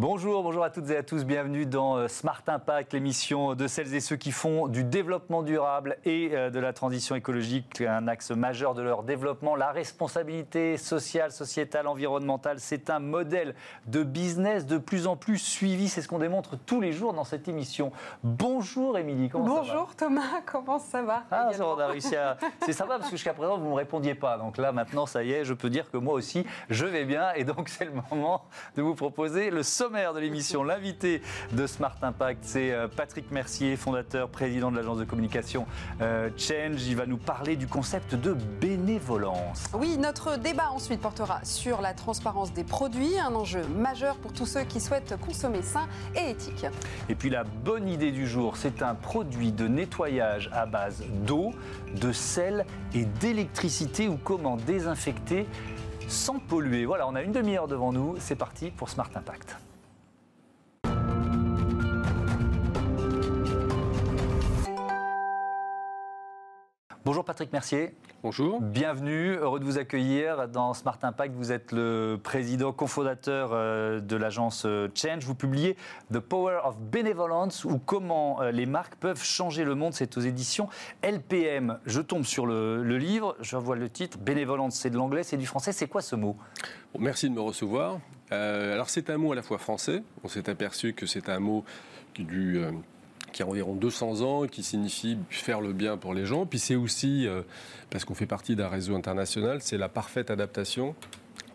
Bonjour, bonjour à toutes et à tous, bienvenue dans euh, Smart Impact, l'émission de celles et ceux qui font du développement durable et euh, de la transition écologique un axe majeur de leur développement. La responsabilité sociale, sociétale, environnementale, c'est un modèle de business de plus en plus suivi, c'est ce qu'on démontre tous les jours dans cette émission. Bonjour Émilie, comment Bonjour ça va? Thomas, comment ça va? Ah, ça, on a réussi à... C'est sympa parce que jusqu'à présent vous ne me répondiez pas, donc là maintenant ça y est, je peux dire que moi aussi je vais bien. Et donc c'est le moment de vous proposer le sommet sommaire de l'émission, l'invité de Smart Impact, c'est euh, Patrick Mercier, fondateur, président de l'agence de communication euh, Change. Il va nous parler du concept de bénévolence. Oui, notre débat ensuite portera sur la transparence des produits, un enjeu majeur pour tous ceux qui souhaitent consommer sain et éthique. Et puis la bonne idée du jour, c'est un produit de nettoyage à base d'eau, de sel et d'électricité ou comment désinfecter sans polluer. Voilà, on a une demi-heure devant nous. C'est parti pour Smart Impact. Bonjour Patrick Mercier. Bonjour. Bienvenue, heureux de vous accueillir dans Smart Impact. Vous êtes le président cofondateur euh, de l'agence euh, Change. Vous publiez The Power of Benevolence ou comment euh, les marques peuvent changer le monde. C'est aux éditions LPM. Je tombe sur le, livre, je vois le titre. Bénévolence, c'est de l'anglais, c'est du français. C'est quoi ce mot? Merci de me recevoir. alors c'est un mot à la fois français. On s'est aperçu que c'est un mot qui du qui a environ 200 ans, qui signifie faire le bien pour les gens. Puis c'est aussi, euh, parce qu'on fait partie d'un réseau international, c'est la parfaite adaptation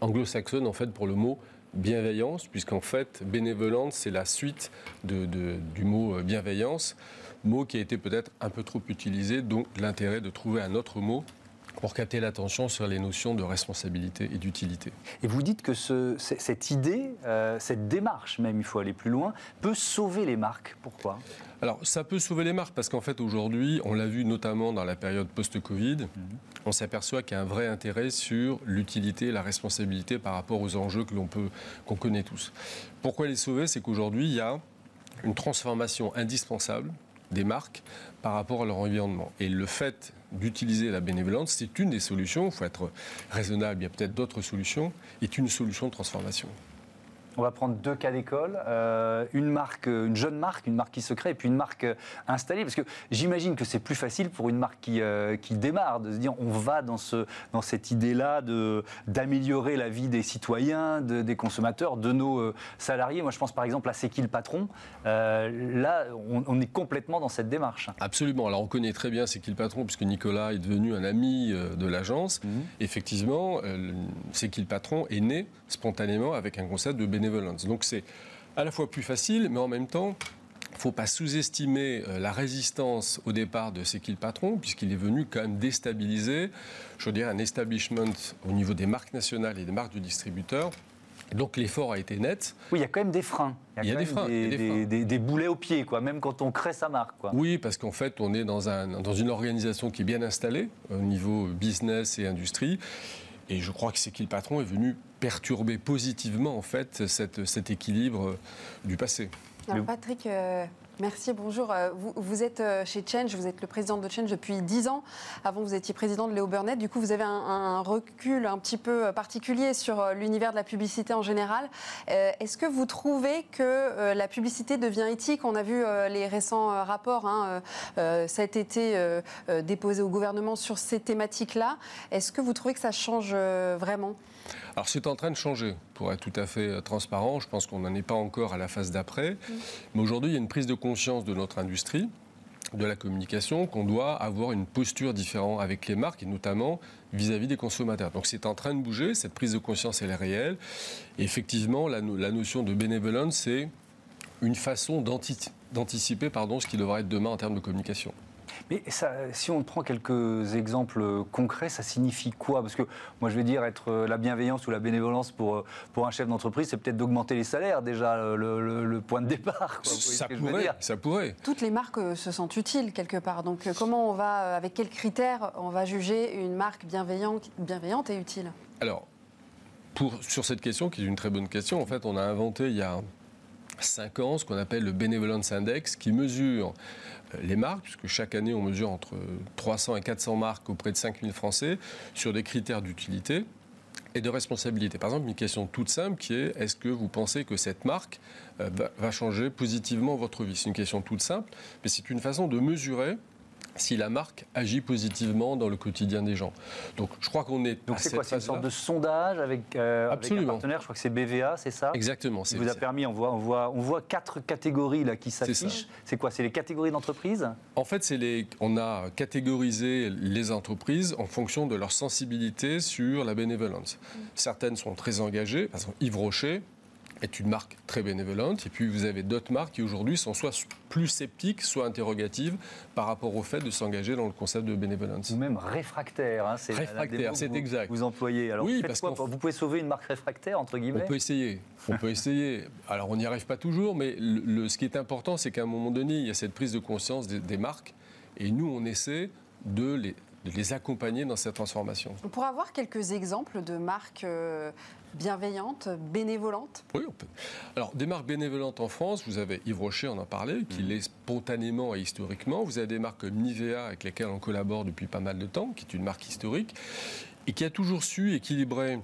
anglo-saxonne en fait pour le mot bienveillance, puisqu'en fait bénévolence c'est la suite du mot euh, bienveillance, mot qui a été peut-être un peu trop utilisé, donc l'intérêt de trouver un autre mot pour capter l'attention sur les notions de responsabilité et d'utilité. Et vous dites que ce, cette idée, euh, cette démarche même, il faut aller plus loin, peut sauver les marques. Pourquoi? Alors, ça peut sauver les marques parce qu'en fait, aujourd'hui, on l'a vu notamment dans la période post-Covid, mhm. on s'aperçoit qu'il y a un vrai intérêt sur l'utilité et la responsabilité par rapport aux enjeux que l'on peut, qu'on connaît tous. Pourquoi les sauver? C'est qu'aujourd'hui, il y a une transformation indispensable des marques par rapport à leur environnement. Et le fait d'utiliser la bénévolence, c'est une des solutions, il faut être raisonnable, il y a peut-être d'autres solutions, est une solution de transformation. On va prendre deux cas d'école, euh, une marque, une jeune marque, une marque qui se crée, et puis une marque euh, installée, parce que j'imagine que c'est plus facile pour une marque qui, euh, qui démarre de se dire on va dans, ce, dans cette idée-là de, d'améliorer la vie des citoyens, des consommateurs, de nos salariés. Moi, je pense par exemple à C'est qui le patron. là, on, est complètement dans cette démarche. Absolument. Alors, on connaît très bien C'est qui le patron, puisque Nicolas est devenu un ami de l'agence. Mhm. Effectivement, C'est qui le patron est né spontanément avec un concept de bénéfice donc c'est à la fois plus facile, mais en même temps, il ne faut pas sous-estimer euh, la résistance au départ de qui le patron, puisqu'il est venu quand même déstabiliser, je dire, un establishment au niveau des marques nationales et des marques du distributeur. Donc l'effort a été net. Oui, il y a quand même des freins. Il y a, des, freins, des, boulets au pied, quoi, même quand on crée sa marque. Quoi. Oui, parce qu'en fait, on est dans, un, dans une organisation qui est bien installée au niveau business et industrie. Et je crois que c'est qui le patron est venu perturber positivement en fait cet équilibre du passé. Alors Patrick, euh, Merci, bonjour. Euh, vous, êtes euh, chez Change, vous êtes le président de Change depuis 10 ans. Avant, vous étiez président de Léo Burnett. Du coup, vous avez un, recul un petit peu particulier sur l'univers de la publicité en général. Est-ce que vous trouvez que la publicité devient éthique? On a vu les récents rapports hein, cet été déposés au gouvernement sur ces thématiques-là. Est-ce que vous trouvez que ça change vraiment? Alors c'est en train de changer, pour être tout à fait euh, transparent. Je pense qu'on n'en est pas encore à la phase d'après. Mais aujourd'hui, il y a une prise de conscience de notre industrie de la communication qu'on doit avoir une posture différente avec les marques et notamment vis-à-vis des consommateurs. Donc c'est en train de bouger, cette prise de conscience elle est réelle. Effectivement, la, notion de bénévolence, c'est une façon d'anticiper ce qui devra être demain en termes de communication. Mais ça, si on prend quelques exemples concrets, ça signifie quoi? Parce que moi, je vais dire être euh, la bienveillance ou la bénévolence pour, euh, pour un chef d'entreprise, c'est peut-être d'augmenter les salaires déjà, le, point de départ. Ça, pourrait, ça pourrait. Toutes les marques euh, se sentent utiles quelque part. Donc comment on va, avec quels critères on va juger une marque bienveillante, bienveillante et utile? Alors, pour, sur cette question, qui est une très bonne question, en fait, on a inventé il y a 5 ans ce qu'on appelle le Benevolence Index, qui mesure euh, les marques, puisque chaque année on mesure entre 300 et 400 marques auprès de 5000 Français, sur des critères d'utilité. et de responsabilité. Par exemple, une question toute simple qui est est-ce que vous pensez que cette marque euh, va changer positivement votre vie? C'est une question toute simple, mais c'est une façon de mesurer si la marque agit positivement dans le quotidien des gens. Donc je crois qu'on est. Donc c'est quoi C'est une sorte de sondage avec, euh, avec, un partenaire, je crois que c'est BVA, c'est ça? Exactement. Qui vous a permis, on voit, on, voit, on voit quatre catégories là, qui s'affichent. C'est quoi C'est les catégories d'entreprises? En fait, les, on a catégorisé les entreprises en fonction de leur sensibilité sur la bénévolence. Certaines sont très engagées, par exemple Yves Rocher, est une marque très bénévolente. Et puis vous avez d'autres marques qui aujourd'hui sont soit plus sceptiques, soit interrogatives par rapport au fait de s'engager dans le concept de bénévolence. Ou même réfractaire. Hein, c'est réfractaire, c'est exact. Vous employez. Alors oui, parce que vous pouvez sauver une marque réfractaire entre guillemets. On peut essayer. On peut essayer. Alors on n'y arrive pas toujours, mais le, ce qui est important, c'est qu'à un moment donné, il y a cette prise de conscience des, marques, et nous on essaie de les, de les accompagner dans cette transformation. On pourra avoir quelques exemples de marques euh, bienveillante, bénévolente Oui, on peut. Alors, des marques bénévolentes en France, vous avez Yves Rocher, on en parlait, qui mmh. l'est spontanément et historiquement. Vous avez des marques comme Nivea, avec lesquelles on collabore depuis pas mal de temps, qui est une marque historique, et qui a toujours su équilibrer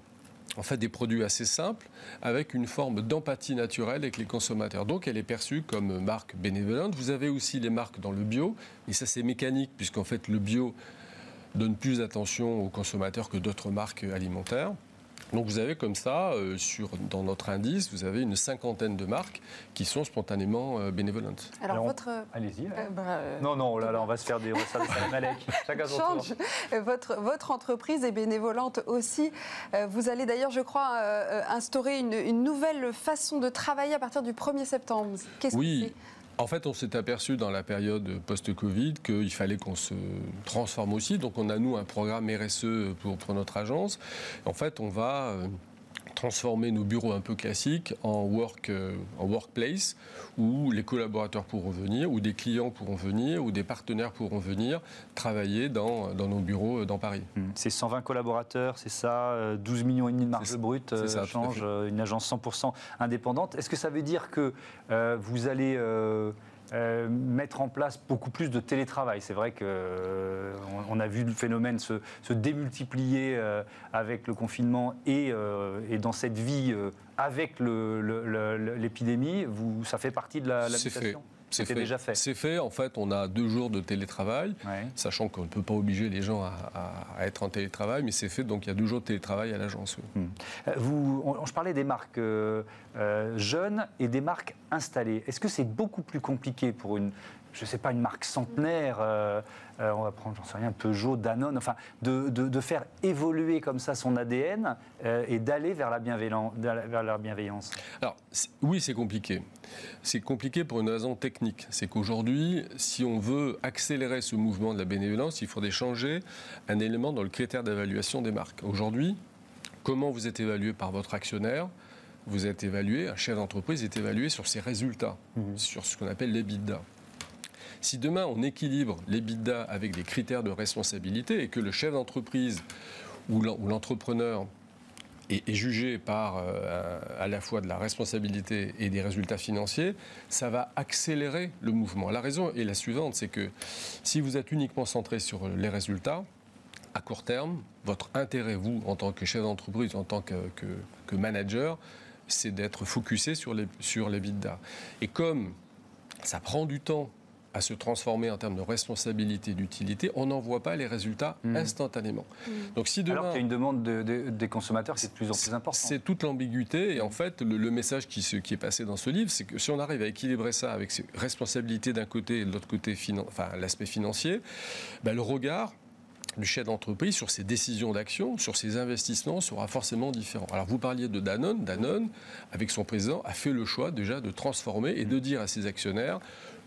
en fait des produits assez simples avec une forme d'empathie naturelle avec les consommateurs. Donc elle est perçue comme marque bénévolente. Vous avez aussi les marques dans le bio, et ça c'est mécanique puisqu'en fait le bio donne plus d'attention aux consommateurs que d'autres marques alimentaires. Donc vous avez comme ça, euh, sur, dans notre indice, vous avez une cinquantaine de marques qui sont spontanément euh, bénévolentes. Alors, votre... Allez-y. Euh, bah, non, non, là, là, on va se faire des resserres de Malek. Chacun son Change. Votre, votre entreprise est bénévolente aussi. Vous allez d'ailleurs, je crois, instaurer une, une, nouvelle façon de travailler à partir du 1er septembre. Qu'est-ce oui. que c'est? En fait, on s'est aperçu dans la période post-Covid qu'il fallait qu'on se transforme aussi. Donc, on a, nous, un programme RSE pour, pour notre agence. En fait, on va euh, transformer nos bureaux un peu classiques en, work, euh, en workplace où les collaborateurs pourront venir, ou des clients pourront venir, ou des partenaires pourront venir travailler dans, dans nos bureaux euh, dans Paris. Mmh. C'est 120 collaborateurs, c'est ça, 12 millions et demi de marge brute, ça, change, une agence 100% indépendante. Est-ce que ça veut dire que vous allez euh, mettre en place beaucoup plus de télétravail. C'est vrai qu'on euh, on a vu le phénomène se, démultiplier euh, avec le confinement et, dans cette vie avec l'épidémie. Ça fait partie de la, situation c'est déjà fait. C'est fait. En fait, on a deux jours de télétravail, sachant qu'on ne peut pas obliger les gens à, être en télétravail, mais c'est fait. Donc, il y a deux jours de télétravail à l'agence. Hmm. Euh, vous, je parlais des marques euh, euh, jeunes et des marques installées. Est-ce que c'est beaucoup plus compliqué pour une, je ne sais pas, une marque centenaire, euh, euh, on va prendre, j'en sais rien, Peugeot, Danone, enfin, de, de, faire évoluer comme ça son ADN euh, et d'aller vers, la vers la bienveillance Alors, oui, c'est compliqué. C'est compliqué pour une raison technique. C'est qu'aujourd'hui, si on veut accélérer ce mouvement de la bénévolence, il faudrait changer un élément dans le critère d'évaluation des marques. Aujourd'hui, comment vous êtes évalué par votre actionnaire? Vous êtes évalué, un chef d'entreprise est évalué sur ses résultats, mmh. sur ce qu'on appelle l'EBITDA. Si demain on équilibre les bidas avec des critères de responsabilité et que le chef d'entreprise ou l'entrepreneur est, jugé par euh, à la fois de la responsabilité et des résultats financiers, ça va accélérer le mouvement. La raison est la suivante, c'est que si vous êtes uniquement centré sur les résultats, à court terme, votre intérêt, vous, en tant que chef d'entreprise, en tant que, manager, c'est d'être focusé sur les, sur les Et comme ça prend du temps à se transformer en termes de responsabilité, d'utilité, on n'en voit pas les résultats hmm. instantanément. Hmm. Donc si demain, Alors qu'il y a une demande des consommateurs qui est de plus en plus importante. C'est toute l'ambiguïté et en fait le, message qui, qui, est passé dans ce livre, c'est que si on arrive à équilibrer ça avec ses responsabilités d'un côté et de l'autre côté enfin, l'aspect financier, ben, le regard du chef d'entreprise sur ses décisions d'action, sur ses investissements sera forcément différent. Alors vous parliez de Danone. Danone, avec son président, a fait le choix déjà de transformer et de dire à ses actionnaires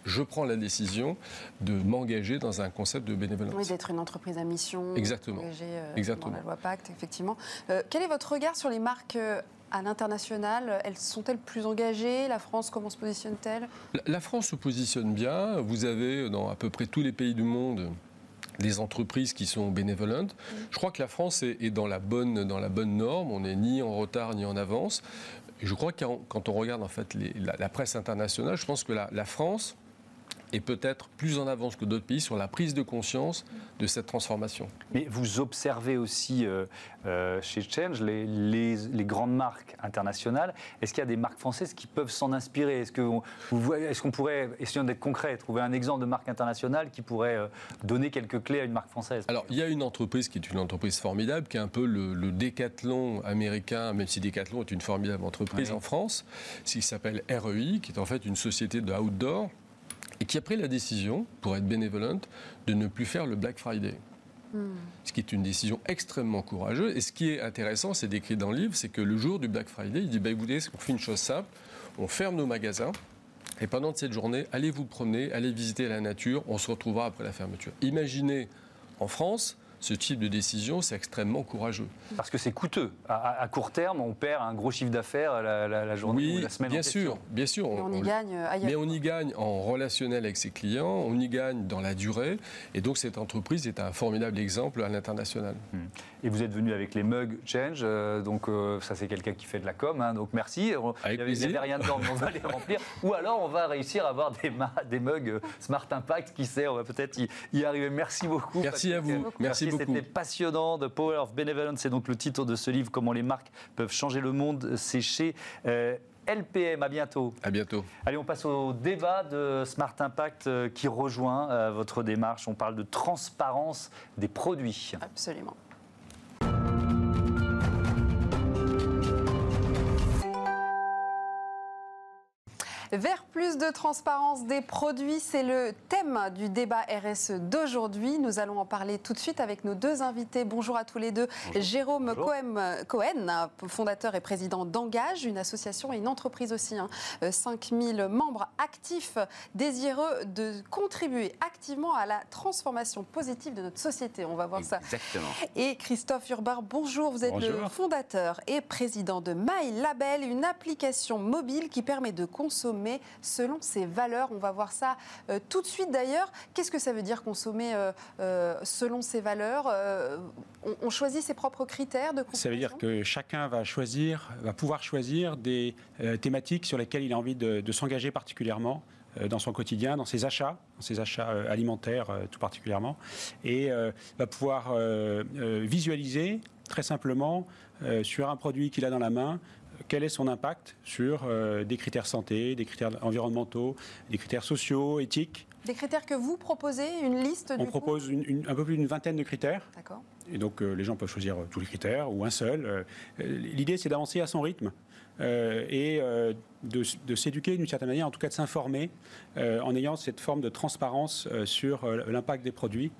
je prends la décision de m'engager dans un concept de bénévolence. Oui, d'être une entreprise à mission. Exactement. Engagée, euh, Exactement. Dans la loi Pacte, effectivement. Euh, quel est votre regard sur les marques euh, à l'international? Elles sont-elles plus engagées? La France, comment se positionne-t-elle? La, France se positionne bien. Vous avez dans à peu près tous les pays du monde des entreprises qui sont bénévolentes. Je crois que la France est, dans, la bonne, dans la bonne norme. On n'est ni en retard ni en avance. Et je crois que quand on regarde en fait la, presse internationale, je pense que la, la France est peut-être plus en avance que d'autres pays sur la prise de conscience de cette transformation. Mais vous observez aussi euh, euh, chez Change les, les, les, grandes marques internationales. Est-ce qu'il y a des marques françaises qui peuvent s'en inspirer? Est-ce qu'on est qu'on pourrait, essayons d'être concret, trouver un exemple de marque internationale qui pourrait euh, donner quelques clés à une marque française? Alors, il y a une entreprise qui est une entreprise formidable, qui est un peu le, le décathlon américain, même si Décathlon est une formidable entreprise en France, qui s'appelle REI, qui est en fait une société de outdoor et qui a pris la décision, pour être bénévolente, de ne plus faire le Black Friday. Hmm. Ce qui est une décision extrêmement courageuse. Et ce qui est intéressant, c'est décrit dans le livre, c'est que le jour du Black Friday, il dit bah, écoutez, on fait une chose simple, on ferme nos magasins. Et pendant cette journée, allez vous promener, allez visiter la nature, on se retrouvera après la fermeture. Imaginez en France, ce type de décision, c'est extrêmement courageux. Parce que c'est coûteux. À, à, court terme, on perd un gros chiffre d'affaires la, la, la, journée oui, ou la semaine. Bien sûr, bien sûr. Mais on, on y gagne ailleurs. Mais on y gagne en relationnel avec ses clients, on y gagne dans la durée. Et donc cette entreprise est un formidable exemple à l'international. Et vous êtes venu avec les mugs Change, euh, donc euh, ça c'est quelqu'un qui fait de la com, hein, donc merci. Avec il n'y avait, rien dedans, mais on va les remplir. Ou alors on va réussir à avoir des, des mugs Smart Impact, qui sait, on va peut-être y, y, arriver. Merci beaucoup. Merci Patrick. à vous. Merci, merci C'était passionnant. The Power of Benevolence, c'est donc le titre de ce livre, Comment les marques peuvent changer le monde. C'est chez euh, LPM. À bientôt. À bientôt. Allez, on passe au débat de Smart Impact euh, qui rejoint euh, votre démarche. On parle de transparence des produits. Absolument. Vers plus de transparence des produits, c'est le thème du débat RSE d'aujourd'hui. Nous allons en parler tout de suite avec nos deux invités. Bonjour à tous les deux. Bonjour. Jérôme Bonjour. Cohen, Cohen, fondateur et président d'Engage, une association et une entreprise aussi. Hein. 5000 membres actifs désireux de contribuer activement à la transformation positive de notre société. On va voir Exactement. ça. Et Christophe Urbar, bonjour. Vous êtes bonjour. le fondateur et président de My Label, une application mobile qui permet de consommer selon ses valeurs. On va voir ça euh, tout de suite d'ailleurs. Qu'est-ce que ça veut dire consommer euh, euh, selon ses valeurs on, on, choisit ses propres critères de Ça veut dire que chacun va choisir, va pouvoir choisir des thématiques sur lesquelles il a envie de, de s'engager particulièrement dans son quotidien, dans ses achats, dans ses achats alimentaires tout particulièrement, et va pouvoir visualiser très simplement sur un produit qu'il a dans la main quel est son impact sur euh, des critères santé, des critères environnementaux, des critères sociaux, éthiques. Des critères que vous proposez, une liste On propose une, une, un peu plus d'une vingtaine de critères. D'accord. Et donc euh, les gens peuvent choisir tous les critères ou un seul. Euh, L'idée c'est d'avancer à son rythme. Euh, et euh, de, de s'éduquer d'une certaine manière, en tout cas de s'informer, euh, en ayant cette forme de transparence sur l'impact des produits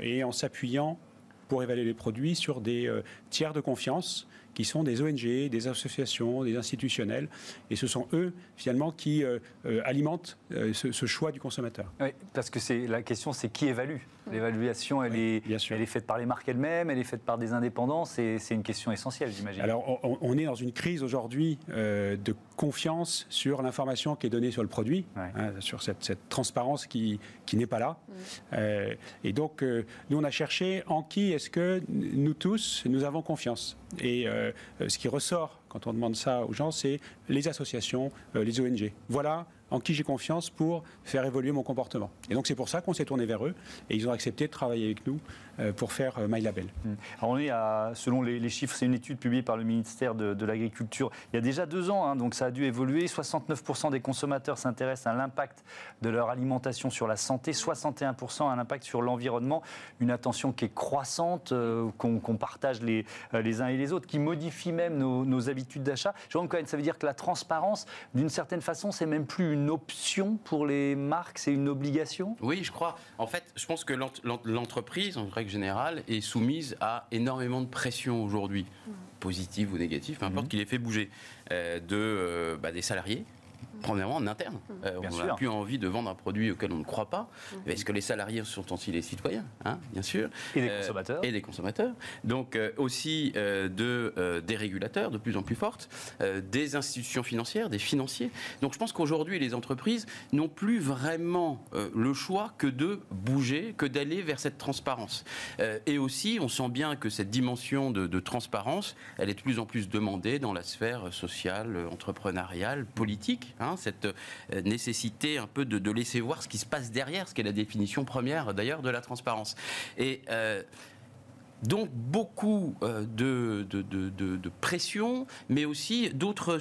et en s'appuyant pour évaluer les produits sur des tiers de confiance qui sont des ONG, des associations, des institutionnels. Et ce sont eux, finalement, qui euh, euh, alimentent euh, ce, ce, choix du consommateur. Oui, parce que c'est, la question, c'est qui évalue L'évaluation, elle, oui, est, elle est faite par les marques elles-mêmes, elle est faite par des indépendants. C'est, c'est une question essentielle, j'imagine. Alors, on, on, est dans une crise aujourd'hui euh, de confiance sur l'information qui est donnée sur le produit, ouais. hein, sur cette, cette, transparence qui, qui n'est pas là. Mm. Euh, et donc, euh, nous, on a cherché en qui est-ce que nous tous, nous avons confiance? Et euh, ce qui ressort quand on demande ça aux gens, c'est les associations, euh, les ONG. Voilà en qui j'ai confiance pour faire évoluer mon comportement. Et donc c'est pour ça qu'on s'est tourné vers eux et ils ont accepté de travailler avec nous euh, pour faire euh, MyLabel. Alors on est à, selon les, les chiffres, c'est une étude publiée par le ministère de, de l'Agriculture il y a déjà deux ans, hein, donc ça a dû évoluer. 69% des consommateurs s'intéressent à l'impact de leur alimentation sur la santé, 61% à l'impact sur l'environnement. Une attention qui est croissante, euh, qu'on qu partage les, les uns et les autres, qui modifie même nos, nos habitudes d'achat. Jérôme Cohen, ça veut dire que la transparence, d'une certaine façon, c'est même plus une option pour les marques, c'est une obligation? Oui, je crois. En fait, je pense que l'entreprise, en règle générale, est soumise à énormément de pression aujourd'hui, positive ou négative, peu importe, mmh. qui les fait bouger, euh, de, euh, bah, des salariés premièrement en interne. Euh, on n'a plus envie de vendre un produit auquel on ne croit pas. Mmh. Est-ce que les salariés sont aussi les citoyens hein, Bien sûr. Et les consommateurs. Euh, et les consommateurs. Donc euh, aussi euh, de, des régulateurs de plus en plus fortes, des institutions financières, des financiers. Donc je pense qu'aujourd'hui, les entreprises n'ont plus vraiment le choix que de bouger, que d'aller vers cette transparence. et aussi, on sent bien que cette dimension de, de transparence, elle est de plus en plus demandée dans la sphère sociale, entrepreneuriale, politique. Hein, hein, cette nécessité un peu de, laisser voir ce qui se passe derrière, ce qui est la définition première d'ailleurs de la transparence. Et donc beaucoup euh, de, pression, mais aussi d'autres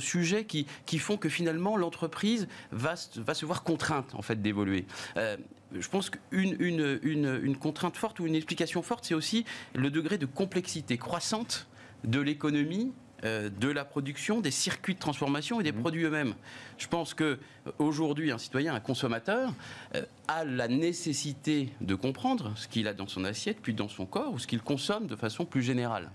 sujets qui, font que finalement l'entreprise va, se voir contrainte en fait d'évoluer. Euh, je pense qu'une une, contrainte forte ou une explication forte, c'est aussi le degré de complexité croissante de l'économie euh, de la production, des circuits de transformation et des mmh. produits eux-mêmes. Je pense que aujourd'hui, un citoyen, un consommateur, euh, a la nécessité de comprendre ce qu'il a dans son assiette, puis dans son corps, ou ce qu'il consomme de façon plus générale.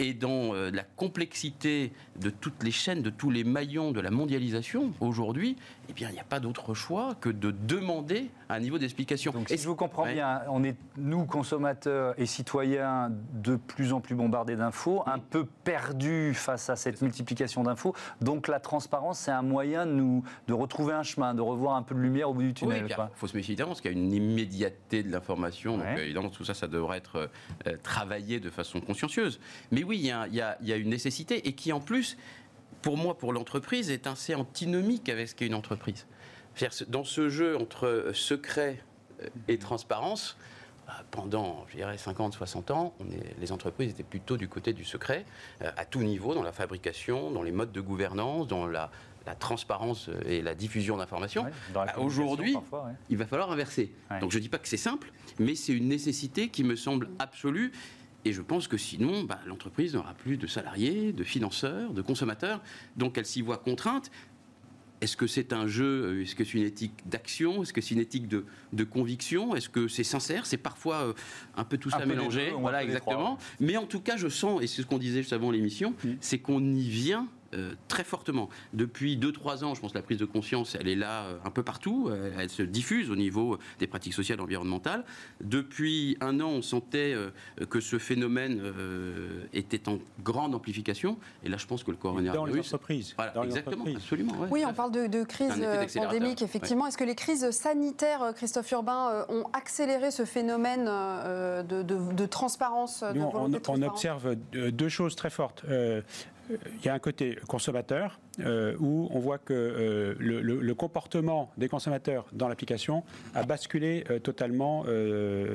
Euh, et dans euh, la complexité de toutes les chaînes, de tous les maillons de la mondialisation aujourd'hui, eh bien, il n'y a pas d'autre choix que de demander un niveau d'explication. Donc, si je vous comprends bien, on est, nous, consommateurs et citoyens, de plus en plus bombardés d'infos, un peu perdus face à cette multiplication d'infos. Donc, la transparence, c'est un moyen de, nous, de retrouver un chemin, de revoir un peu de lumière au bout du tunnel. il faut se méfier parce qu'il y a une immédiateté de l'information. Donc, évidemment, tout ça, ça devrait être euh, travaillé de façon consciencieuse. Mais oui, il y, a, une nécessité et qui en plus, pour moi, pour l'entreprise, est assez antinomique avec ce qu'est une entreprise. Dans ce jeu entre euh, secret euh, et transparence, bah, pendant, je dirais, 50, 60 ans, les entreprises étaient plutôt du côté du secret, euh, à tout niveau, dans la fabrication, dans les modes de gouvernance, dans la, transparence et la diffusion d'informations. Bah, aujourd'hui, il va falloir inverser. Donc je ne dis pas que c'est simple, mais c'est une nécessité qui me semble absolue et je pense que sinon, bah, l'entreprise n'aura plus de salariés, de financeurs, de consommateurs. Donc elle s'y voit contrainte. Est-ce que c'est un jeu Est-ce que c'est une éthique d'action Est-ce que c'est une éthique de, conviction Est-ce que c'est sincère? C'est parfois euh, un peu tout ça mélangé. voilà, exactement. Mais en tout cas, je sens, et c'est ce qu'on disait juste avant l'émission, c'est qu'on y vient euh, très fortement. Depuis 2-3 ans, je pense que la prise de conscience, elle est là euh, un peu partout. Euh, elle se diffuse au niveau des pratiques sociales environnementales. Depuis un an, on sentait que ce phénomène était en grande amplification. Et là, je pense que le coronavirus... Dans les entreprises. dans exactement, absolument. oui, on parle de, crise pandémique, effectivement. Est-ce que les crises sanitaires, Christophe Urbain, ont accéléré ce phénomène de, transparence Nous, on, observe deux choses très fortes il y a un côté consommateur euh, où on voit que euh, le, comportement des consommateurs dans l'application a basculé euh, totalement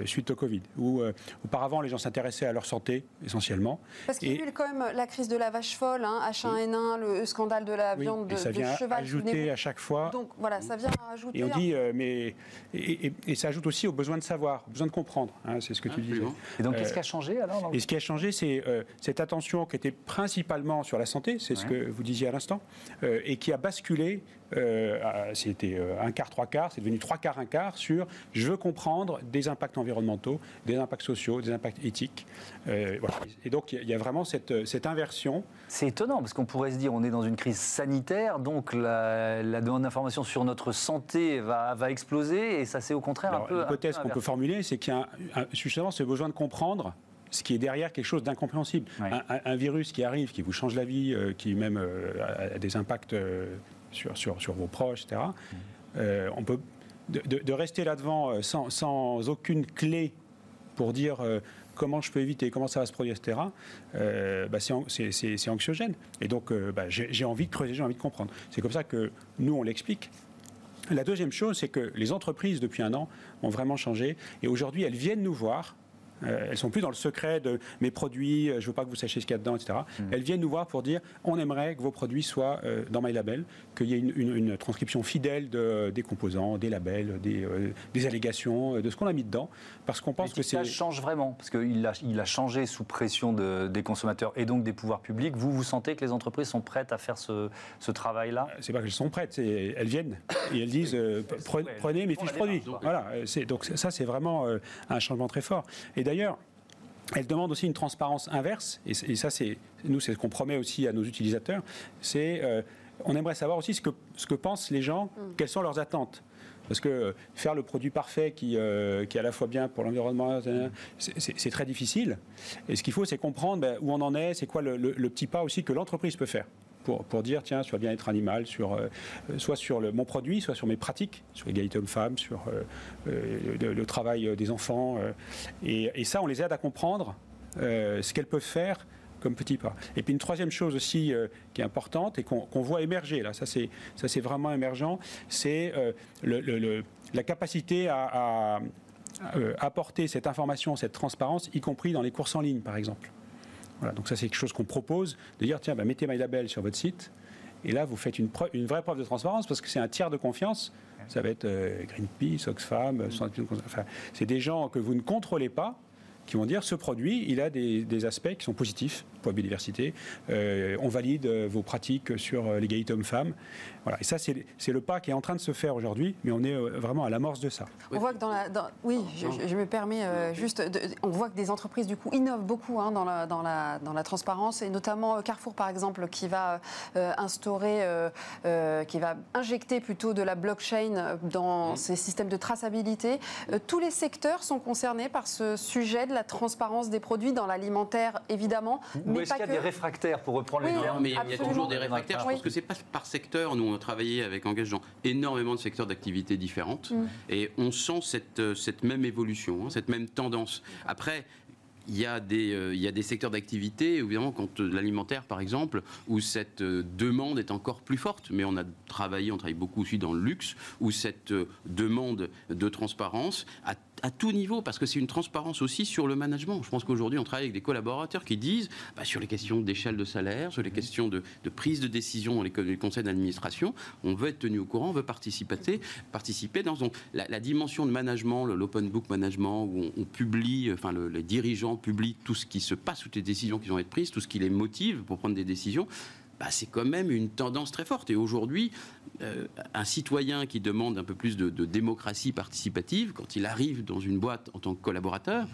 suite au Covid, où auparavant les gens s'intéressaient à leur santé essentiellement. Parce qu'il y a eu quand même la crise de la vache folle, hein, H1N1, le scandale de la viande de, et ça vient Ajouter à chaque fois. Donc voilà, ça vient ajouter. Et on dit, mais et, ça ajoute aussi au besoin de savoir, au besoin de comprendre. Hein, c'est ce que tu disais. Et donc qu'est-ce qui a changé alors Et ce qui a changé, c'est cette attention qui était principalement sur la santé, c'est ce que vous disiez à l'instant, euh, et qui a basculé euh, c'était euh, un quart, trois quarts, c'est devenu trois quarts, un quart sur je veux comprendre des impacts environnementaux, des impacts sociaux, des impacts éthiques. Et donc il y a vraiment cette, cette inversion. C'est étonnant parce qu'on pourrait se dire on est dans une crise sanitaire, donc la, demande d'information sur notre santé va, va, exploser et ça c'est au contraire un peu. L'hypothèse qu'on peut formuler, c'est qu'il y a justement ce besoin de comprendre ce qui est derrière quelque chose d'incompréhensible. Un, virus qui arrive, qui vous change la vie, euh, qui même euh, a des impacts euh, sur, sur, sur, vos proches, etc. Mm. on peut de, rester là-devant sans, sans, aucune clé pour dire comment je peux éviter, comment ça va se produire, etc., bah c'est anxiogène. Et donc, bah, j'ai envie de creuser, j'ai envie de comprendre. C'est comme ça que nous, on l'explique. La deuxième chose, c'est que les entreprises, depuis un an, ont vraiment changé. Et aujourd'hui, elles viennent nous voir euh, elles sont plus dans le secret de mes produits, euh, je veux pas que vous sachiez ce qu'il y a dedans, etc. Mm. Elles viennent nous voir pour dire on aimerait que vos produits soient euh, dans MyLabel, qu'il y ait une, transcription fidèle de, des composants, des labels, des, allégations, de ce qu'on a mis dedans, parce qu'on pense que c'est. Ça change vraiment, parce qu'il a, il a changé sous pression des consommateurs et donc des pouvoirs publics. Vous, vous sentez que les entreprises sont prêtes à faire ce, travail-là? C'est pas qu'elles sont prêtes, elles viennent et elles disent prenez, mes fiches produits. Voilà, donc ça c'est vraiment un changement très fort. Et d'ailleurs, elle demande aussi une transparence inverse, et, ça, c'est nous, c'est ce qu'on promet aussi à nos utilisateurs. C'est, euh, on aimerait savoir aussi ce que, ce que pensent les gens, mm. quelles sont leurs attentes. Parce que faire le produit parfait qui, euh, qui est à la fois bien pour l'environnement, c'est très difficile. Et ce qu'il faut, c'est comprendre ben, où on en est, c'est quoi le, petit pas aussi que l'entreprise peut faire pour, dire, tiens, sur le bien-être animal, euh, soit sur mon produit, soit sur mes pratiques, sur l'égalité homme-femme, sur euh, euh, le, travail des enfants. Et, ça, on les aide à comprendre ce qu'elles peuvent faire comme petit pas. Et puis une troisième chose aussi qui est importante et qu'on voit émerger, là, ça c'est vraiment émergent, c'est la capacité à, apporter cette information, cette transparence, y compris dans les courses en ligne, par exemple. Voilà, donc ça c'est quelque chose qu'on propose, de dire tiens, bah, mettez MyLabel sur votre site, et là vous faites une, vraie preuve de transparence parce que c'est un tiers de confiance. Ça va être euh, Greenpeace, Oxfam, enfin, c'est des gens que vous ne contrôlez pas, qui vont dire ce produit, il a des, aspects qui sont positifs pour la biodiversité. Euh, on valide euh, vos pratiques sur euh, l'égalité homme-femme. Voilà. Et ça, c'est le pas qui est en train de se faire aujourd'hui, mais on est vraiment à l'amorce de ça. On voit que dans la. oui, je, me permets juste. on voit que des entreprises, du coup, innovent beaucoup hein, dans, la, dans, la, dans la transparence, et notamment Carrefour, par exemple, qui va instaurer, qui va injecter plutôt de la blockchain dans mmh. ses systèmes de traçabilité. tous les secteurs sont concernés par ce sujet de la transparence des produits dans l'alimentaire, évidemment. Mais est-ce qu'il y a des réfractaires, pour reprendre les termes mais il y a toujours des réfractaires. Je pense que c'est pas par secteur. Nous, on a travaillé avec Engagement énormément de secteurs d'activité différentes. Mm. Et on sent cette, euh, cette même évolution, hein, cette même tendance. Après, il y, a des, euh, il y a des secteurs d'activité, évidemment, quand euh, l'alimentaire, par exemple, où cette demande est encore plus forte. Mais on a travaillé, on travaille beaucoup aussi dans le luxe, où cette demande de transparence a à tout niveau, parce que c'est une transparence aussi sur le management. Je pense qu'aujourd'hui, on travaille avec des collaborateurs qui disent, bah, sur les questions d'échelle de salaire, sur les questions de, prise de décision dans les, conseils d'administration, on veut être tenu au courant, on veut participer, participer dans la, dimension de management, l'open book management, où on, publie, enfin les dirigeants publient tout ce qui se passe, toutes les décisions qui vont être prises, tout ce qui les motive pour prendre des décisions. Bah, c'est quand même une tendance très forte. Et aujourd'hui, euh, un citoyen qui demande un peu plus de, démocratie participative, quand il arrive dans une boîte en tant que collaborateur,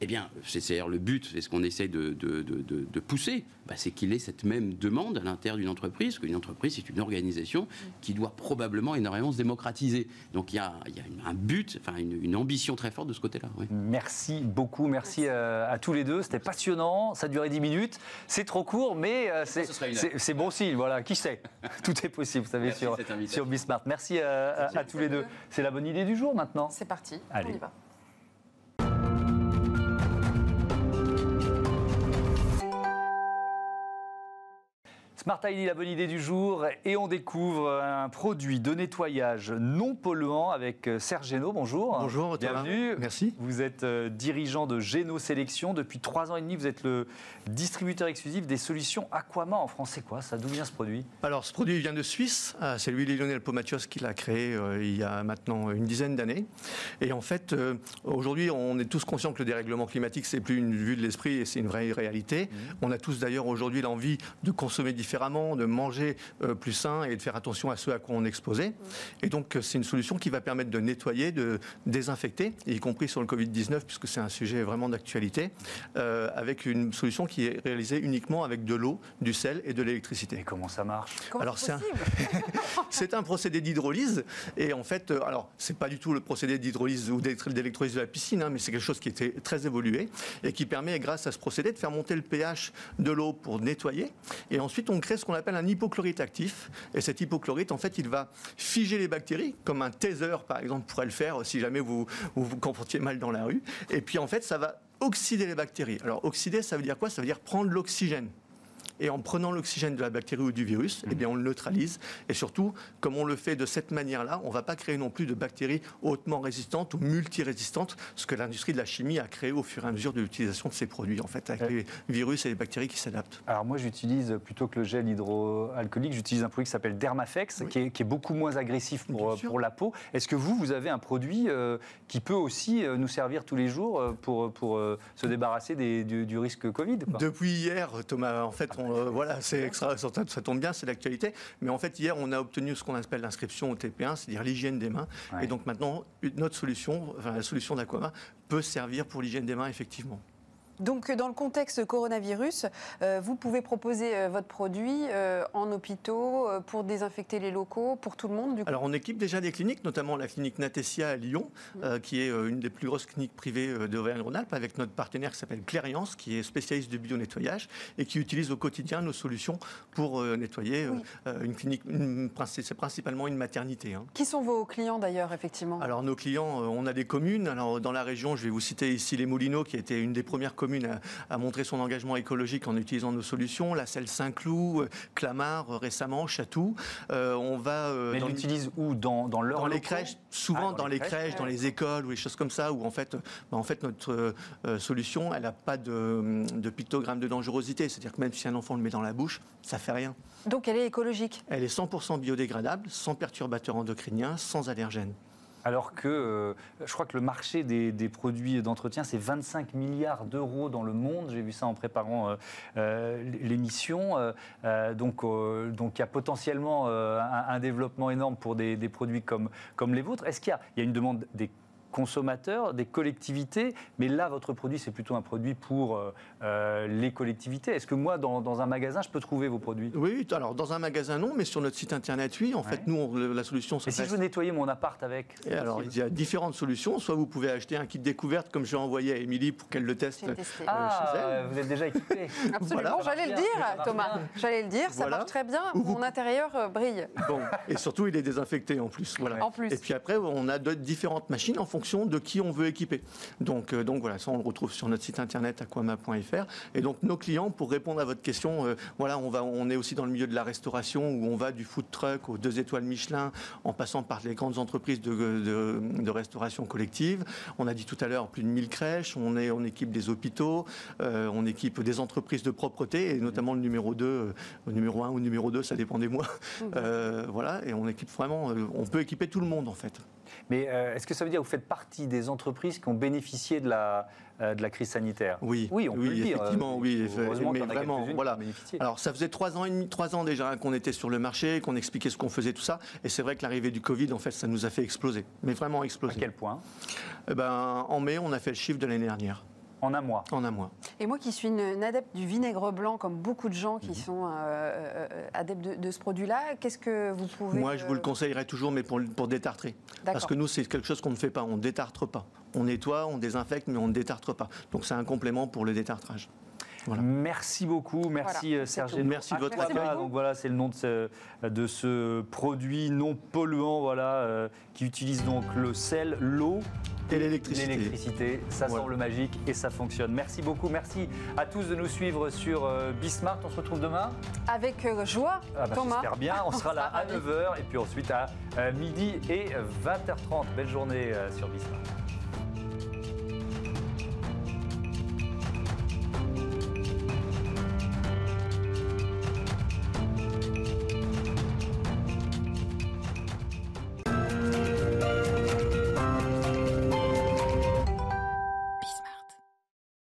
eh bien, c'est le but, c'est ce qu'on essaie de, pousser, bah, c'est qu'il ait cette même demande à l'intérieur d'une entreprise, qu'une entreprise, c'est une organisation qui doit probablement énormément se démocratiser. Donc il y a, un but, enfin une, ambition très forte de ce côté-là. Merci beaucoup, merci, euh, À, tous les deux, c'était passionnant, ça a duré 10 minutes, c'est trop court, mais euh, c'est bon signe, voilà, qui sait? Tout est possible, vous savez, sur, sur Bismart. Merci, euh, à, tous les deux. C'est la bonne idée du jour maintenant C'est parti, Allez. on y va. Smart ID, la bonne idée du jour, et on découvre un produit de nettoyage non polluant avec euh, Serge Génaud. Bonjour. Bonjour, bienvenue. Merci. Vous êtes euh, dirigeant de Géno Sélection. Depuis trois ans et demi, vous êtes le distributeur exclusif des solutions Aquama. En France, c'est quoi ça? D'où vient ce produit? Alors, ce produit vient de Suisse. Ah, c'est lui, Lionel Pomatios, qui l'a créé euh, il y a maintenant une dizaine d'années. Et en fait, aujourd'hui, on est tous conscients que le dérèglement climatique, c'est plus une vue de l'esprit et c'est une vraie réalité. Mmh. On a tous d'ailleurs aujourd'hui l'envie de consommer différemment de manger euh, plus sain et de faire attention à ce à quoi on est exposé. Et donc, euh, c'est une solution qui va permettre de nettoyer, de désinfecter, y compris sur le Covid-19, puisque c'est un sujet vraiment d'actualité, euh, avec une solution qui est réalisée uniquement avec de l'eau, du sel et de l'électricité. Et comment ça marche? Alors, c'est un... un... procédé d'hydrolyse. Et en fait, alors, c'est pas du tout le procédé d'hydrolyse ou d'électrolyse de la piscine, hein, mais c'est quelque chose qui était très évolué et qui permet, grâce à ce procédé, de faire monter le pH de l'eau pour nettoyer. Et ensuite, on crée ce qu'on appelle un hypochlorite actif. Et cet hypochlorite, en fait, il va figer les bactéries, comme un taser, par exemple, pourrait le faire si jamais vous vous, vous comportiez mal dans la rue. Et puis, en fait, ça va oxyder les bactéries. Alors, oxyder, ça veut dire quoi? Ça veut dire prendre l'oxygène et en prenant l'oxygène de la bactérie ou du virus, eh bien, on le neutralise. Et surtout, comme on le fait de cette manière-là, on ne va pas créer non plus de bactéries hautement résistantes ou multirésistantes, ce que l'industrie de la chimie a créé au fur et à mesure de l'utilisation de ces produits, en fait, avec les virus et les bactéries qui s'adaptent. Alors moi, j'utilise plutôt que le gel hydroalcoolique, j'utilise un produit qui s'appelle Dermafex, qui, est, beaucoup moins agressif pour, pour la peau. Est-ce que vous, vous avez un produit euh, qui peut aussi euh, nous servir tous les jours euh, pour, se débarrasser des, du, risque Covid Depuis hier, Thomas, en fait, on euh, voilà, c'est extra, ça tombe bien, c'est l'actualité. Mais en fait, hier, on a obtenu ce qu'on appelle l'inscription au TP1, c'est-à-dire l'hygiène des mains. Et donc maintenant, notre solution, enfin, la solution d'Aquama, peut servir pour l'hygiène des mains, effectivement. Donc, dans le contexte coronavirus, euh, vous pouvez proposer euh, votre produit euh, en hôpitaux pour désinfecter les locaux, pour tout le monde Alors, on équipe déjà des cliniques, notamment la clinique Natessia à Lyon, mmh. qui est une des plus grosses cliniques privées d'Auvergne-Rhône-Alpes, avec notre partenaire qui s'appelle Clairiance, qui est spécialiste de bio-nettoyage et qui utilise au quotidien nos solutions pour nettoyer une clinique. C'est principalement une maternité. Hein. Qui sont vos clients d'ailleurs, effectivement? Alors, nos clients, on a des communes. Alors, dans la région, je vais vous citer ici les Moulineaux, qui était une des premières communes commune a, montré son engagement écologique en utilisant nos solutions. La selle Saint-Cloud, Clamart récemment, Chatou. on va. Mais ils l'utilisent où? Dans, dans leur Dans les crèches, souvent ah, dans, les crèches, dans les écoles ou les choses comme ça, où en fait, bah, en fait notre solution, elle n'a pas de, de pictogramme de dangerosité. C'est-à-dire que même si un enfant le met dans la bouche, ça fait rien. Donc elle est écologique? Elle est 100% biodégradable, sans perturbateurs endocriniens, sans allergènes. Alors que euh, je crois que le marché des, produits d'entretien, c'est 25 milliards d'euros dans le monde. J'ai vu ça en préparant euh, euh, l'émission. donc, il y a potentiellement un, développement énorme pour des, produits comme, comme les vôtres. Est-ce qu'il y, y, a une demande des consommateurs, des collectivités, mais là, votre produit, c'est plutôt un produit pour euh, euh, les collectivités. Est-ce que moi, dans, un magasin, je peux trouver vos produits? Oui, alors dans un magasin, non, mais sur notre site internet, oui. En fait, nous, la solution, c'est. Et si je veux nettoyer mon appart avec? Et Alors, il y a différentes solutions. Soit vous pouvez acheter un kit découverte, comme j'ai envoyé à Émilie pour qu'elle le teste euh, ah, chez elle. Vous êtes déjà équipé. Absolument, j'allais le dire, Thomas. J'allais le dire, ça marche très bien. Mon intérieur brille. Bon, et surtout, il est désinfecté en plus. Voilà. En plus. Et puis après, on a différentes machines en fonction de qui on veut équiper. Donc, euh, donc voilà, ça on le retrouve sur notre site internet aquama.fr. Et donc nos clients, pour répondre à votre question, euh, voilà, on, va, on est aussi dans le milieu de la restauration où on va du food truck aux deux étoiles Michelin en passant par les grandes entreprises de, de, restauration collective. On a dit tout à l'heure plus de 1000 crèches, on, est, on équipe des hôpitaux, euh, on équipe des entreprises de propreté et notamment le numéro 2, le numéro 1 ou numéro 2, ça dépend des mois. voilà, et on équipe vraiment, on peut équiper tout le monde en fait. Mais euh, est-ce que ça veut dire que vous faites partie des entreprises qui ont bénéficié de la, euh, de la crise sanitaire? Oui, oui, on peut le dire. Effectivement, oui, mais vraiment, voilà. Alors, ça faisait trois ans et demi, trois ans déjà qu'on était sur le marché, qu'on expliquait ce qu'on faisait, tout ça. Et c'est vrai que l'arrivée du Covid, en fait, ça nous a fait exploser, mais vraiment exploser. À quel point? Eh ben, En mai, on a fait le chiffre de l'année dernière. En un mois. En un mois. Et moi qui suis une, adepte du vinaigre blanc, comme beaucoup de gens qui mhm. sont euh, euh, adeptes de, ce produit-là, qu'est-ce que vous pouvez. Moi, je vous le conseillerais toujours, mais pour, pour détartrer. Parce que nous, c'est quelque chose qu'on ne fait pas. On ne détartre pas. On nettoie, on désinfecte, mais on ne détartre pas. Donc, c'est un complément pour le détartrage. Merci beaucoup, merci euh, Serge. Merci de votre appel. Donc voilà, c'est le nom de ce, de ce, produit non polluant, voilà, qui utilise donc le sel, l'eau et l'électricité. L'électricité, ça semble magique et ça fonctionne. Merci beaucoup, merci à tous de nous suivre sur euh, Bismart. On se retrouve demain Avec euh, joie, ah bah, Thomas. J'espère bien. On sera là à 9h et puis ensuite à euh, midi et 20h30. Belle journée sur Bismart.